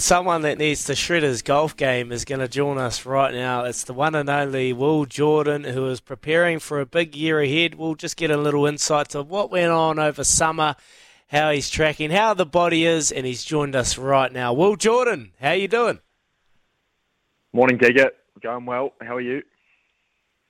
Someone that needs to shred his golf game is going to join us right now. It's the one and only Will Jordan, who is preparing for a big year ahead. We'll just get a little insight to what went on over summer, how he's tracking, how the body is, and he's joined us right now. Will Jordan, how you doing? Morning, Digger. Going well. How are you?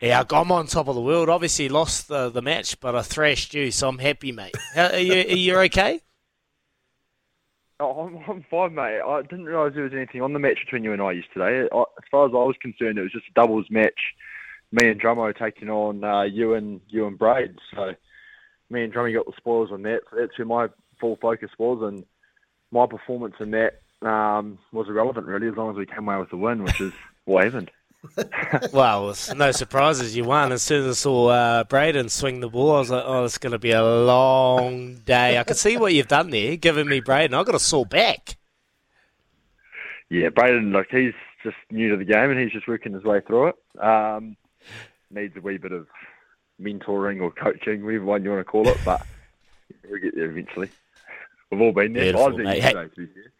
Yeah, I'm on top of the world. Obviously lost the, the match, but I thrashed you, so I'm happy, mate. How, are, you, are you okay? Oh, I'm, I'm fine, mate. I didn't realise there was anything on the match between you and I yesterday. I, as far as I was concerned, it was just a doubles match. Me and Drummo taking on uh, you and you and Braid. So me and Drummo got the spoils on that. So that's where my full focus was, and my performance in that um, was irrelevant really, as long as we came away with the win, which is what happened. well, it's no surprises you won. As soon as I saw uh, Braden swing the ball, I was like, oh, it's going to be a long day. I can see what you've done there, giving me Braden. I've got a sore back. Yeah, Braden, like, he's just new to the game and he's just working his way through it. Um, needs a wee bit of mentoring or coaching, whatever one you want to call it, but we'll get there eventually. We've all been there. Beautiful, I was there yesterday, to be fair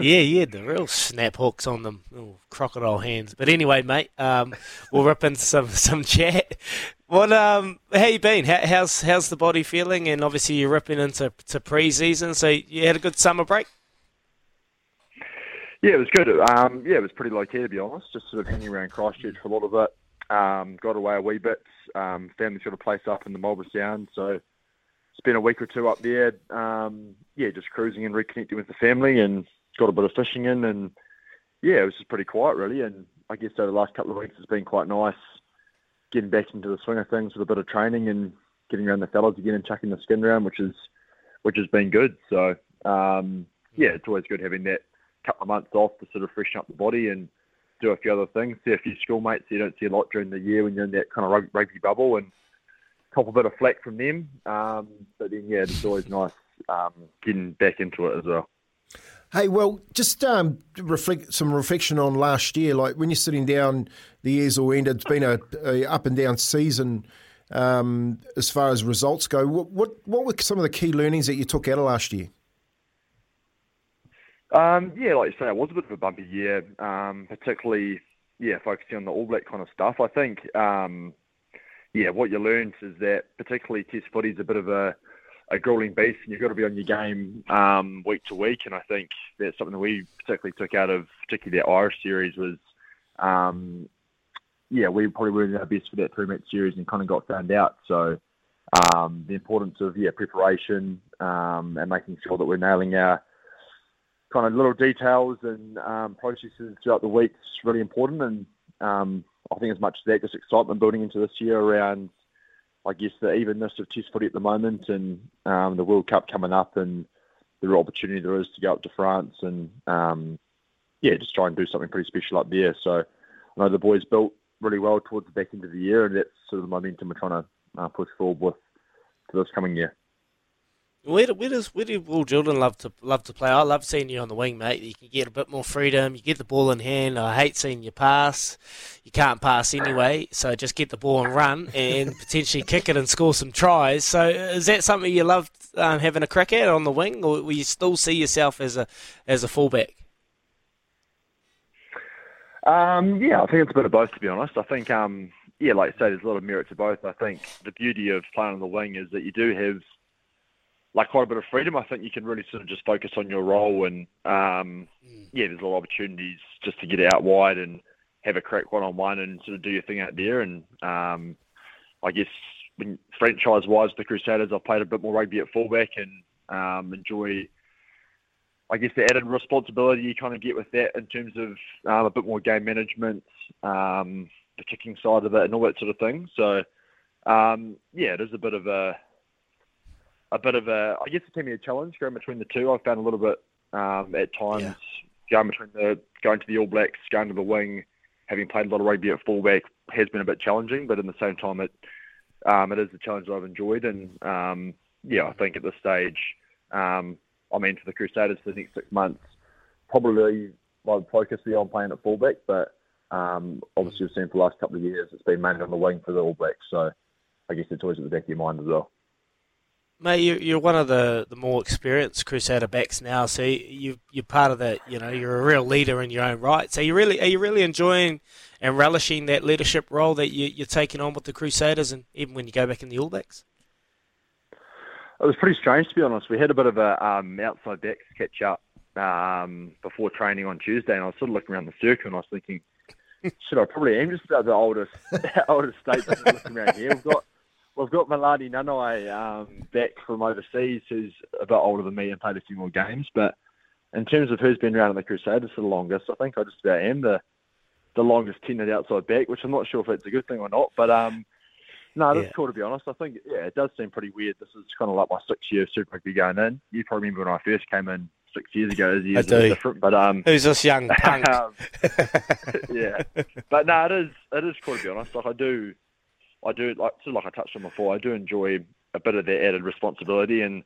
yeah, yeah, the real snap hooks on them, little crocodile hands. But anyway, mate, um, we'll rip into some some chat. What um, how you been? How, how's how's the body feeling? And obviously you're ripping into to pre-season, so you had a good summer break. Yeah, it was good. Um, yeah, it was pretty low key to be honest. Just sort of hanging around Christchurch for a lot of it. Um, got away a wee bit. Um, family sort of place up in the Marlborough Sound, so spent a week or two up there. Um, yeah, just cruising and reconnecting with the family and got a bit of fishing in, and yeah, it was just pretty quiet really. And I guess over the last couple of weeks, it's been quite nice getting back into the swing of things with a bit of training and getting around the fellas again and chucking the skin around, which is which has been good. So um, yeah, it's always good having that couple of months off to sort of freshen up the body and do a few other things. See a few schoolmates you don't see a lot during the year when you're in that kind of rugby bubble and cop a bit of flack from them. Um, but then yeah, it's always nice um, getting back into it as well. Hey, well, just um, reflect some reflection on last year. Like when you're sitting down, the years will end. It's been a, a up and down season um, as far as results go. What, what, what were some of the key learnings that you took out of last year? Um, yeah, like you say, it was a bit of a bumpy year, um, particularly yeah, focusing on the All Black kind of stuff. I think um, yeah, what you learned is that particularly Test footy is a bit of a a grueling beast, and you've got to be on your game um, week to week. And I think that's something that we particularly took out of particularly the Irish series was, um, yeah, we probably were in our best for that three match series and kind of got found out. So um, the importance of yeah preparation um, and making sure that we're nailing our kind of little details and um, processes throughout the week is really important. And um, I think as much as that, just excitement building into this year around I guess the evenness of Test footy at the moment and um, the World Cup coming up and the opportunity there is to go up to France and um, yeah, just try and do something pretty special up there. So I know the boys built really well towards the back end of the year, and that's sort of the momentum we're trying to uh, push forward with for this coming year. Where, where does where do Will Jordan love to love to play? I love seeing you on the wing, mate. You can get a bit more freedom. You get the ball in hand. I hate seeing you pass. You can't pass anyway, so just get the ball and run and potentially kick it and score some tries. So is that something you love um, having a crack at on the wing, or will you still see yourself as a as a fullback? Um, yeah, I think it's a bit of both. To be honest, I think um, yeah, like you say, there's a lot of merit to both. I think the beauty of playing on the wing is that you do have like quite a bit of freedom. I think you can really sort of just focus on your role, and um, mm. yeah, there's a lot of opportunities just to get out wide and have a crack one on one and sort of do your thing out there. And um, I guess when franchise wise, the Crusaders, I've played a bit more rugby at fullback and um, enjoy. I guess the added responsibility you kind of get with that in terms of um, a bit more game management, um, the kicking side of it, and all that sort of thing. So, um, yeah, it is a bit of a a bit of a, I guess it can be a challenge going between the two. I've found a little bit um, at times yeah. going between the going to the All Blacks, going to the wing, having played a lot of rugby at fullback has been a bit challenging, but in the same time, it um, it is a challenge that I've enjoyed, and um, yeah, I think at this stage, um, I mean, for the Crusaders for the next six months, probably I would focus be on playing at fullback, but um, obviously we've seen for the last couple of years it's been mainly on the wing for the All Blacks, so I guess it's always at the back of your mind as well. Mate, you, are one of the, the more experienced Crusader backs now, so you you're part of that. You know, you're a real leader in your own right. So you really are you really enjoying and relishing that leadership role that you, you're taking on with the Crusaders, and even when you go back in the All Blacks. It was pretty strange to be honest. We had a bit of a um, outside backs catch up um, before training on Tuesday, and I was sort of looking around the circle and I was thinking, should I probably am just about the oldest oldest state looking around here. We've got we've got Malani Nanai um, back from overseas, who's a bit older than me and played a few more games. But in terms of who's been around in the Crusaders for the longest, I think I just about am the the longest tenured outside back, which I'm not sure if it's a good thing or not. But um, no, that's yeah. cool to be honest. I think yeah, it does seem pretty weird. This is kind of like my sixth year of Super Rugby going in. You probably remember when I first came in six years ago. As years I do. different, but um, who's this young punk? um, yeah, but no, it is it is cool to be honest. Like I do I do like sort of like I touched on before. I do enjoy a bit of the added responsibility, and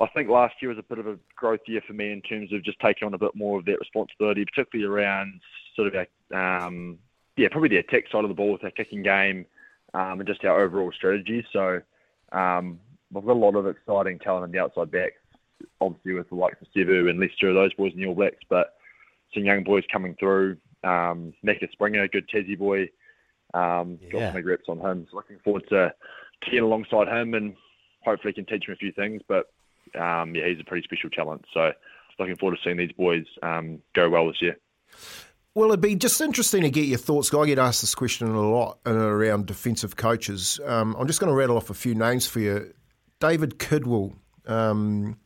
I think last year was a bit of a growth year for me in terms of just taking on a bit more of that responsibility, particularly around sort of our, um, yeah, probably the attack side of the ball with our kicking game, um, and just our overall strategy. So um, we've got a lot of exciting talent in the outside backs, obviously with the likes of Sevu and Leicester, those boys in the All Blacks, but some young boys coming through. Um, Macca Springer, good Tassie boy. Um, yeah. Got some reps on him. So looking forward to, getting alongside him and hopefully can teach him a few things. But um, yeah, he's a pretty special talent. So looking forward to seeing these boys um, go well this year. Well, it'd be just interesting to get your thoughts. I get asked this question a lot around defensive coaches. Um, I'm just going to rattle off a few names for you. David Kidwell. Um,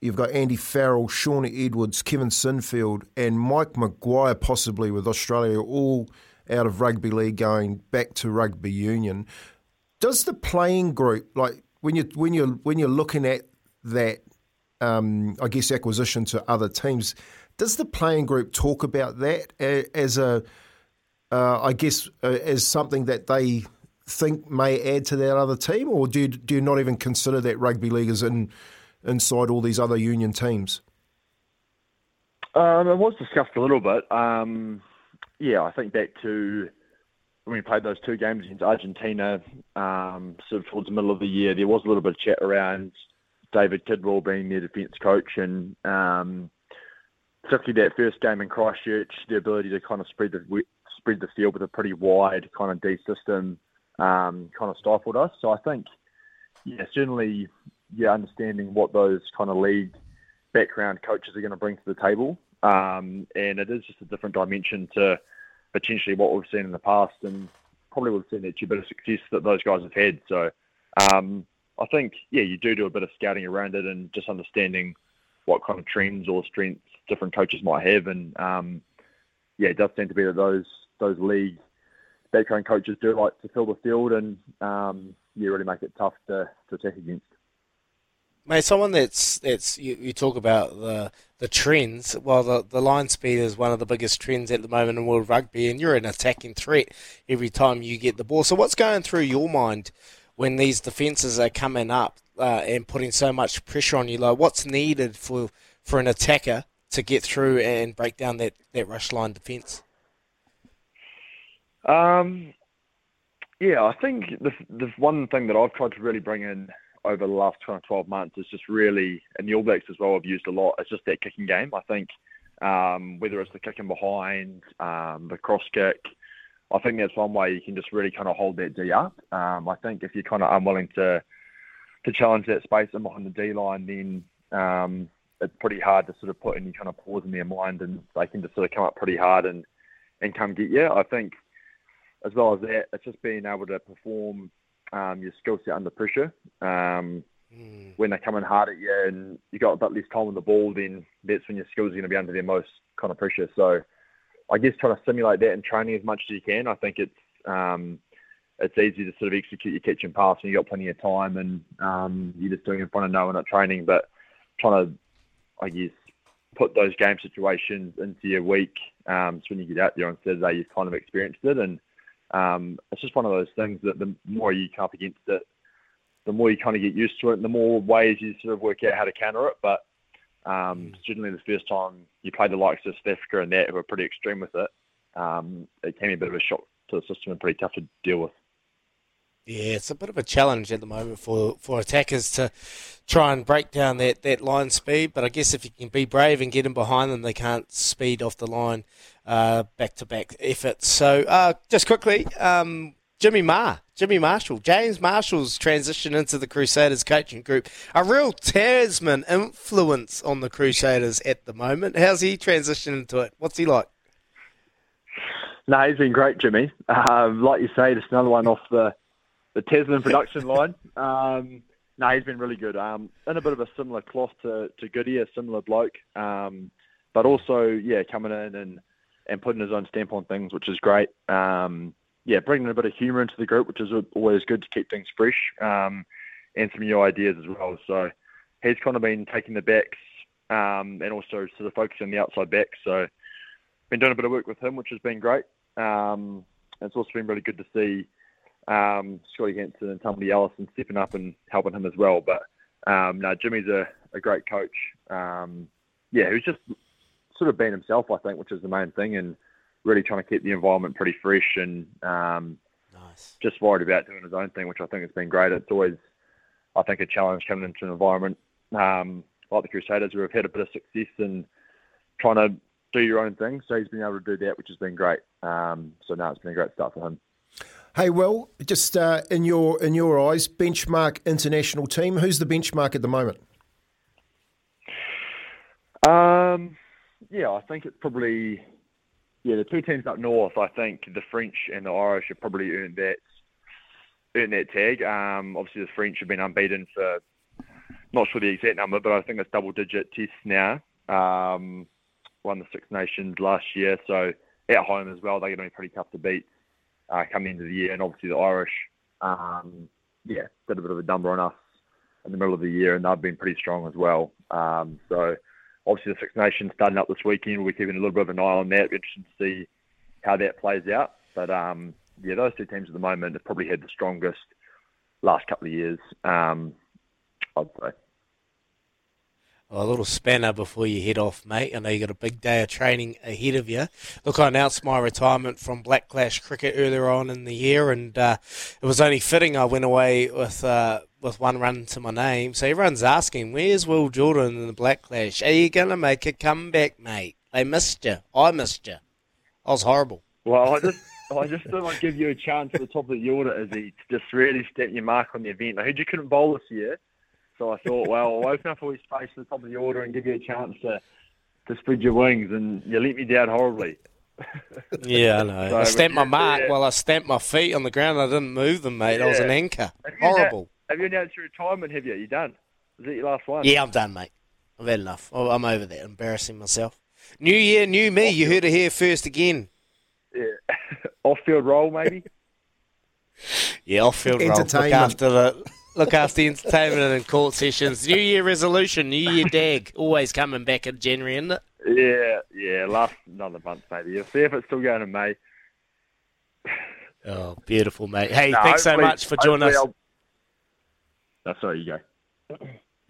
you've got Andy Farrell, Shaun Edwards, Kevin Sinfield, and Mike Maguire, possibly with Australia, all – out of rugby league going back to rugby union. Does the playing group like when you when you when you're looking at that, um, I guess acquisition to other teams, does the playing group talk about that as a, uh, I guess, uh, as something that they think may add to that other team, or do you, do you not even consider that rugby league is in inside all these other union teams? Um, it was discussed a little bit. Um, yeah, I think back to when we played those two games against Argentina, um, sort of towards the middle of the year, there was a little bit of chat around David Kidwell being their defence coach, and um, particularly that first game in Christchurch, the ability to kind of spread the spread the field with a pretty wide kind of D system um, kind of stifled us. So I think, yeah, certainly, yeah, understanding what those kind of league background coaches are going to bring to the table um, and it is just a different dimension to potentially what we've seen in the past, and probably we've seen actually a bit of success that those guys have had. So um, I think, yeah, you do do a bit of scouting around it and just understanding what kind of trends or strengths different coaches might have, and um, yeah, it does seem to be that those those league background coaches do like to fill the field and um, yeah, really make it tough to, to attack against. Mate, someone that's that's you, you, talk about the the trends. Well, the the line speed is one of the biggest trends at the moment in world rugby, and you're an attacking threat every time you get the ball. So, what's going through your mind when these defenses are coming up uh, and putting so much pressure on you? Like, what's needed for for an attacker to get through and break down that, that rush line defence? Um, yeah, I think the the one thing that I've tried to really bring in over the last kind of 12 months is just really, and the All Blacks as well have used a lot, it's just that kicking game. I think um, whether it's the kicking behind, um, the cross kick, I think that's one way you can just really kind of hold that D up. Um, I think if you're kind of unwilling to to challenge that space in behind the D line, then um, it's pretty hard to sort of put any kind of pause in their mind, and they can just sort of come up pretty hard and and come get you. I think as well as that, it's just being able to perform um, your skill set under pressure. Um, mm. When they're coming hard at you and you've got a bit less time on the ball, then that's when your skills are going to be under their most kind of pressure. So I guess trying to simulate that in training as much as you can. I think it's um, it's easy to sort of execute your catch and pass when you've got plenty of time and um, you're just doing it in front of no one at training. But trying to, I guess, put those game situations into your week. Um, so when you get out there on Saturday, you've kind of experienced it, and um, it's just one of those things that the more you come up against it, the more you kind of get used to it, and the more ways you sort of work out how to counter it. But um, certainly the first time you played the likes of South Africa and that, who were pretty extreme with it, um, it came a bit of a shock to the system and pretty tough to deal with. Yeah, it's a bit of a challenge at the moment for, for attackers to try and break down that, that line speed. But I guess if you can be brave and get in behind them, they can't speed off the line back to back efforts. So uh, just quickly, um, Jimmy Maher, Jimmy Marshall, James Marshall's transition into the Crusaders coaching group. A real Tasman influence on the Crusaders at the moment. How's he transitioned into it? What's he like? No, he's been great, Jimmy. Um, like you say, just another one off the the Tasman production line. Um, no, he's been really good. Um, in a bit of a similar cloth to, to Goody, a similar bloke. Um, but also, yeah, coming in and, and putting his own stamp on things, which is great. Um, yeah, bringing a bit of humour into the group, which is always good to keep things fresh, um, and some new ideas as well. So he's kind of been taking the backs um, and also sort of focusing on the outside backs. So been doing a bit of work with him, which has been great. Um, it's also been really good to see um, Scotty Hansen and Tamati Ellison stepping up and helping him as well. But um, no, Jimmy's a, a great coach. Um, yeah, he's just sort of been himself, I think, which is the main thing, and really trying to keep the environment pretty fresh and um, nice. just worried about doing his own thing, which I think has been great. It's always, I think, a challenge coming into an environment um, like the Crusaders, who have had a bit of success in trying to do your own thing. So he's been able to do that, which has been great. Um, so now it's been a great start for him. Hey, well, just uh, in your in your eyes, benchmark international team. Who's the benchmark at the moment? Um, yeah, I think it's probably yeah the two teams up north. I think the French and the Irish have probably earned that earned that tag. Um, obviously the French have been unbeaten for not sure the exact number, but I think it's double digit tests now. Um, won the Six Nations last year, so at home as well, they're going to be pretty tough to beat uh, coming into the year, and obviously the Irish, um, yeah, did a bit of a number on us in the middle of the year, and they've been pretty strong as well. Um, so obviously the Six Nations starting up this weekend, we're keeping a little bit of an eye on that. Interesting to see how that plays out. But um, yeah, those two teams at the moment have probably had the strongest last couple of years, um, I'd say. A little spanner before you head off, mate. I know you got a big day of training ahead of you. Look, I announced my retirement from Black Clash cricket earlier on in the year, and uh, it was only fitting I went away with uh, with one run to my name. So everyone's asking, "Where's Will Jordan in the Black Clash? Are you gonna make a comeback, mate? They missed you. I missed you. I was horrible." Well, I just I just thought I'd give you a chance at the top of the order, Izzy, to just really stamp your mark on the event. I heard you couldn't bowl this year. So I thought, well, I'll open up all your space to the top of the order and give you a chance to, to spread your wings, and you let me down horribly. yeah, I know. so, I stamped my mark yeah. while I stamped my feet on the ground. I didn't move them, mate. Yeah. I was an anchor. Have Horrible. have you announced your retirement, have you? You done? Is that your last one? Yeah, I'm done, mate. I've had enough. I'm over that. Embarrassing myself. New year, new me. Off-field. You heard it here first again. Yeah. Off-field role, maybe? yeah, off-field role. Look after the look after the entertainment and court sessions. New Year resolution, New Year dag, always coming back in January, isn't it? Yeah, yeah, last another month maybe. You'll see if it's still going in May. Oh, beautiful, mate. Hey, no, thanks so much for joining us. I'll... No, sorry, you go.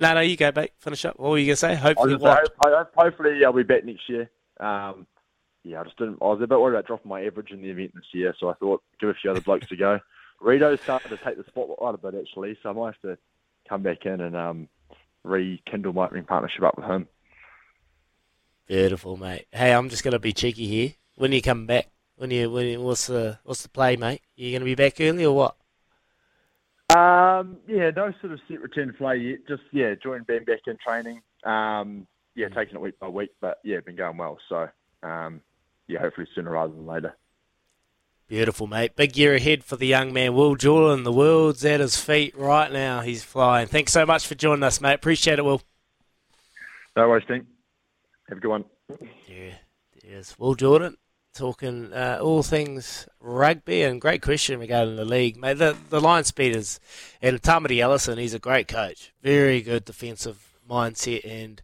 No, no, you go, mate. Finish up. What were you going to say? Hopefully, what? Say, hopefully, I'll be back next year. Um, yeah, I just didn't. I was a bit worried about dropping my average in the event this year, so I thought give a few other blokes to go. Rito's starting to take the spotlight a bit actually, so I might have to come back in and um, rekindle my ring partnership up with him. Beautiful, mate. Hey, I'm just gonna be cheeky here. When are you come back? When you when you, what's the what's the play, mate? Are you gonna be back early or what? Um, yeah, no sort of set return to play yet. Just yeah, join Ben back in training. Um, yeah, taking it week by week, but yeah, been going well. So um, yeah, hopefully sooner rather than later. Beautiful, mate. Big year ahead for the young man, Will Jordan. The world's at his feet right now. He's flying. Thanks so much for joining us, mate. Appreciate it, Will. No worries, Dean. Have a good one. Yeah, there's Will Jordan talking uh, all things rugby and great question regarding the league, mate. The, the line speeders and Tamati Ellison, he's a great coach. Very good defensive mindset. And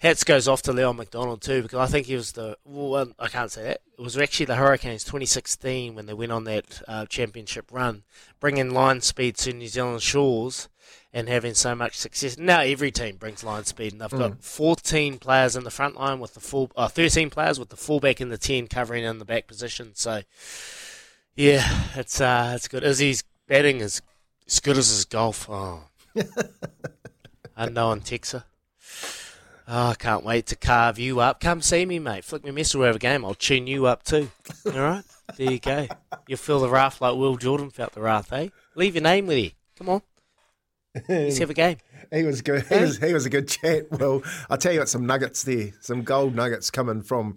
hats goes off to Leon McDonald too, because I think he was the well, I can't say that. It was actually the Hurricanes 2016 when they went on that uh, championship run, bringing line speed to New Zealand shores and having so much success. Now every team brings line speed, and they've got Mm. 14 players in the front line with the full, uh, 13 players with the fullback in the 10 covering in the back position. So, yeah, it's uh, it's good. Izzy's batting is as good as his golf. Oh, unknown Texer. Oh, I can't wait to carve you up. Come see me, mate. Flick me a message over a game. I'll tune you up too. All right? There you go. You'll feel the wrath like Will Jordan felt the wrath, eh? Leave your name with you. Come on. Let's have a game. He was good. He was, he was a good chat. Well, I'll tell you what, some nuggets there, some gold nuggets coming from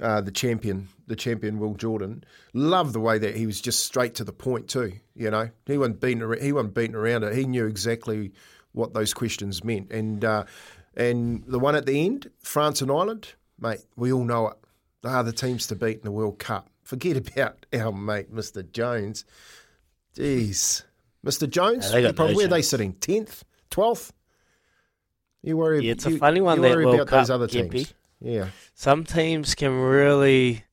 uh, the champion, the champion Will Jordan. Love the way that he was just straight to the point too. You know, he wasn't beating ar- he wasn't beating around it. He knew exactly what those questions meant. And uh, and the one at the end, France and Ireland, mate, we all know it. They are the teams to beat in the World Cup. Forget about our mate, Mr. Jones. Jeez. Mr. Jones, Yeah, you probably, no where are they sitting? Tenth, twelfth. You worry. Yeah, it's a funny one, You that World about those Cup, other Gimpy. teams. Yeah, Some teams can really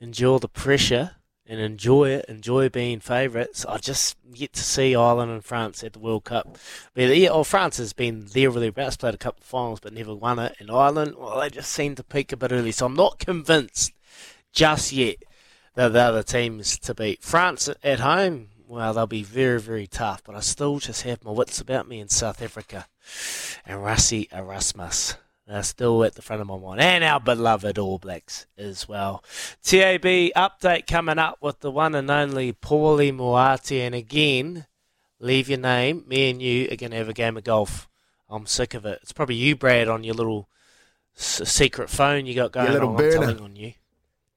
endure the pressure and enjoy it, enjoy being favourites. I just get to see Ireland and France at the World Cup. But yeah, well, France has been there really best, played a couple of finals but never won it. And Ireland, well, they just seem to peak a bit early. So I'm not convinced just yet that they're the teams to beat. France at home, well, they'll be very, very tough. But I still just have my wits about me in South Africa. And Rassie Erasmus. They're still at the front of my mind. And our beloved All Blacks as well. TAB update coming up with the one and only Paulie Moati. And again, leave your name. Me and you are going to have a game of golf. I'm sick of it. It's probably you, Brad, on your little s- secret phone you got going little on. burner. I'm telling on you.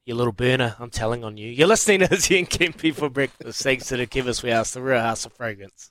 Your little burner. I'm telling on you. You're listening to Izzy and Kempy for breakfast. Thanks to the Kivas We Ask, the real house of fragrance.